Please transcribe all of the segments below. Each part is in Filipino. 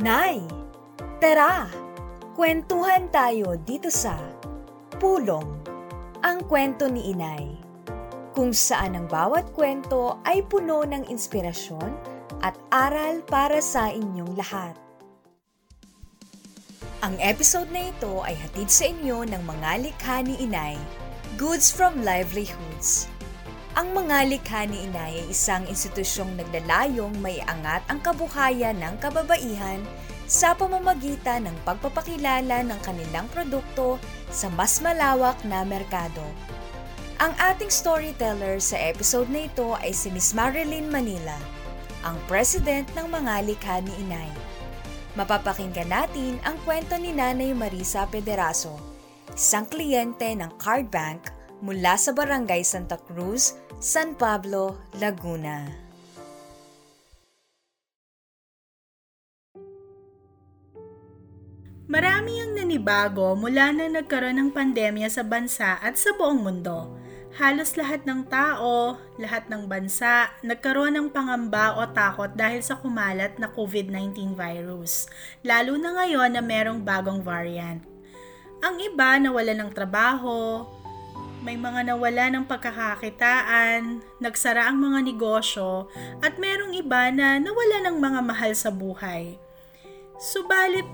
Nay, tara! Kwentuhan tayo dito sa Pulong, ang kwento ni Inay. Kung saan ang bawat kwento ay puno ng inspirasyon at aral para sa inyong lahat. Ang episode na ito ay hatid sa inyo ng mga likha ni Inay, Goods from Livelihoods. Ang mga likha ni Inay ay isang institusyong naglalayong may angat ang kabuhayan ng kababaihan sa pamamagitan ng pagpapakilala ng kanilang produkto sa mas malawak na merkado. Ang ating storyteller sa episode na ito ay si Miss Marilyn Manila, ang president ng mga likha ni Inay. Mapapakinggan natin ang kwento ni Nanay Marisa Pederaso, isang kliyente ng Card Bank mula sa Barangay Santa Cruz, San Pablo, Laguna. Marami ang nanibago mula na nagkaroon ng pandemya sa bansa at sa buong mundo. Halos lahat ng tao, lahat ng bansa, nagkaroon ng pangamba o takot dahil sa kumalat na COVID-19 virus. Lalo na ngayon na merong bagong variant. Ang iba nawala ng trabaho, may mga nawala ng pagkakakitaan, nagsara ang mga negosyo, at merong iba na nawala ng mga mahal sa buhay. Subalit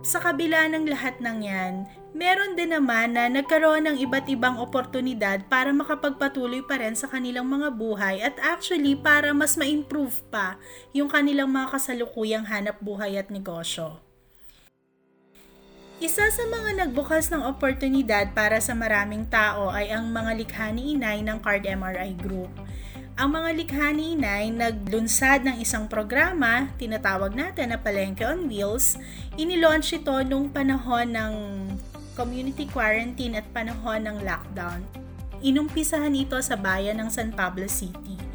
sa kabila ng lahat ng yan, meron din naman na nagkaroon ng iba't ibang oportunidad para makapagpatuloy pa rin sa kanilang mga buhay at actually para mas ma-improve pa yung kanilang mga kasalukuyang hanap buhay at negosyo. Isa sa mga nagbukas ng oportunidad para sa maraming tao ay ang mga likha ni inay ng Card MRI Group ang mga likha ni Inay naglunsad ng isang programa, tinatawag natin na Palengke on Wheels. Inilaunch ito nung panahon ng community quarantine at panahon ng lockdown. Inumpisahan ito sa bayan ng San Pablo City.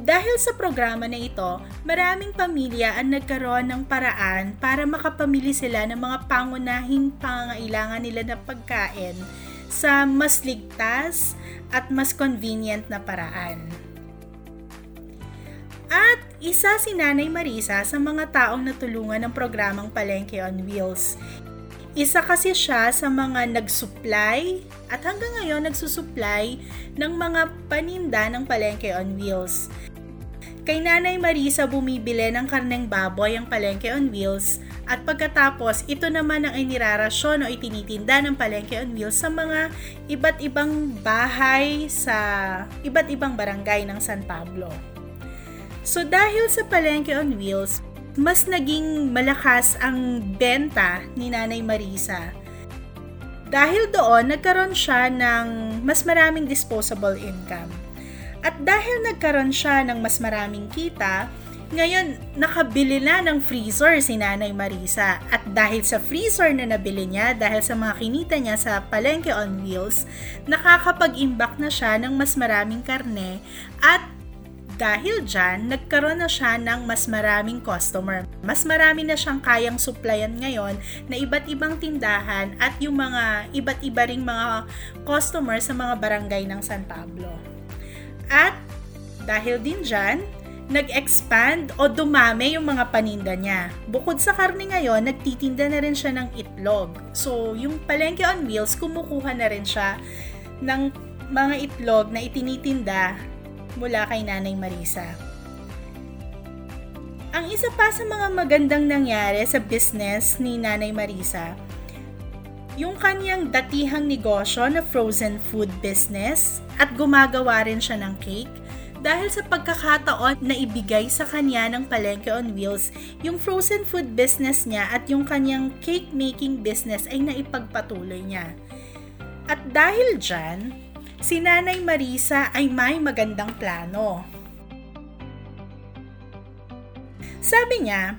Dahil sa programa na ito, maraming pamilya ang nagkaroon ng paraan para makapamili sila ng mga pangunahing pangangailangan nila na pagkain sa mas ligtas at mas convenient na paraan. At isa si Nanay Marisa sa mga taong natulungan ng programang Palengke on Wheels. Isa kasi siya sa mga nag-supply at hanggang ngayon nagsusupply ng mga paninda ng Palengke on Wheels. Kay Nanay Marisa bumibili ng karneng baboy ang Palengke on Wheels at pagkatapos ito naman ang inirarasyon o itinitinda ng Palengke on Wheels sa mga iba't ibang bahay sa iba't ibang barangay ng San Pablo. So dahil sa Palengke on Wheels, mas naging malakas ang benta ni Nanay Marisa. Dahil doon, nagkaroon siya ng mas maraming disposable income. At dahil nagkaroon siya ng mas maraming kita, ngayon nakabili na ng freezer si Nanay Marisa. At dahil sa freezer na nabili niya, dahil sa mga kinita niya sa Palengke on Wheels, nakakapag-imbak na siya ng mas maraming karne at dahil dyan, nagkaroon na siya ng mas maraming customer. Mas marami na siyang kayang supplyan ngayon na iba't ibang tindahan at yung mga iba't iba ring mga customer sa mga barangay ng San Pablo. At dahil din dyan, nag-expand o dumami yung mga paninda niya. Bukod sa karne ngayon, nagtitinda na rin siya ng itlog. So, yung palengke on wheels, kumukuha na rin siya ng mga itlog na itinitinda mula kay Nanay Marisa. Ang isa pa sa mga magandang nangyari sa business ni Nanay Marisa, yung kanyang datihang negosyo na frozen food business at gumagawa rin siya ng cake dahil sa pagkakataon na ibigay sa kanya ng Palengke on Wheels, yung frozen food business niya at yung kanyang cake making business ay naipagpatuloy niya. At dahil dyan, si Nanay Marisa ay may magandang plano. Sabi niya,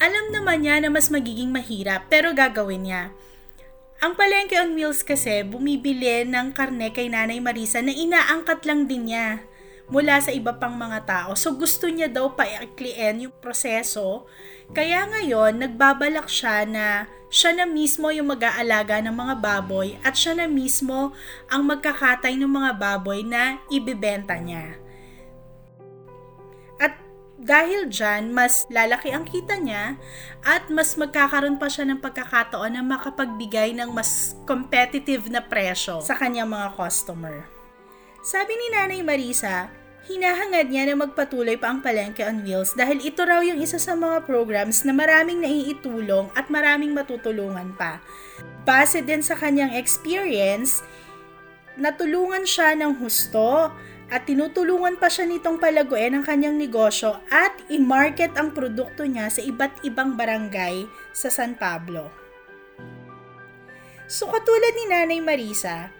alam naman niya na mas magiging mahirap pero gagawin niya. Ang palengke on wheels kasi bumibili ng karne kay Nanay Marisa na inaangkat lang din niya mula sa iba pang mga tao. So gusto niya daw paikliin yung proseso. Kaya ngayon, nagbabalak siya na siya na mismo yung mag-aalaga ng mga baboy at siya na mismo ang magkakatay ng mga baboy na ibibenta niya. At Dahil dyan, mas lalaki ang kita niya at mas magkakaroon pa siya ng pagkakataon na makapagbigay ng mas competitive na presyo sa kanyang mga customer. Sabi ni Nanay Marisa, hinahangad niya na magpatuloy pa ang Palengke on Wheels dahil ito raw yung isa sa mga programs na maraming naiitulong at maraming matutulungan pa. Base din sa kanyang experience, natulungan siya ng husto at tinutulungan pa siya nitong palaguin ang kanyang negosyo at i-market ang produkto niya sa iba't ibang barangay sa San Pablo. So katulad ni Nanay Marisa,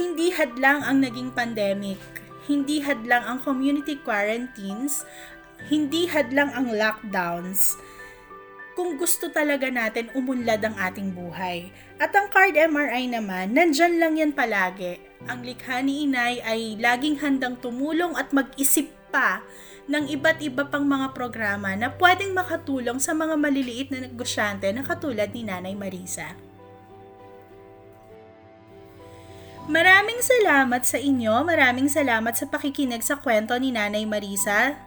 hindi hadlang ang naging pandemic, hindi hadlang ang community quarantines, hindi hadlang ang lockdowns, kung gusto talaga natin umunlad ang ating buhay. At ang card MRI naman, nandyan lang yan palagi. Ang likha ni inay ay laging handang tumulong at mag-isip pa ng iba't iba pang mga programa na pwedeng makatulong sa mga maliliit na negosyante na katulad ni Nanay Marisa. Maraming salamat sa inyo, maraming salamat sa pakikinig sa kwento ni Nanay Marisa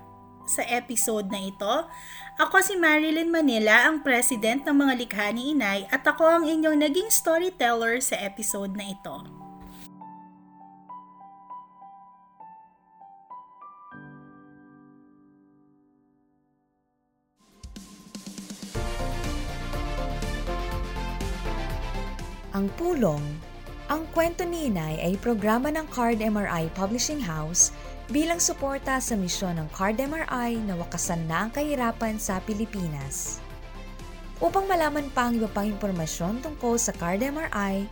sa episode na ito. Ako si Marilyn Manila, ang president ng mga likha ni Inay at ako ang inyong naging storyteller sa episode na ito. Ang Pulong Ang kwento ni Inay ay programa ng Card MRI Publishing House bilang suporta sa misyon ng Card MRI na wakasan na ang kahirapan sa Pilipinas. Upang malaman pa ang iba pang impormasyon tungkol sa Card MRI,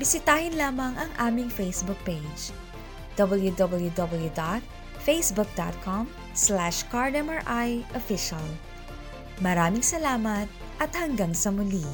bisitahin lamang ang aming Facebook page www.facebook.com slash cardmriofficial. Maraming salamat at hanggang sa muli!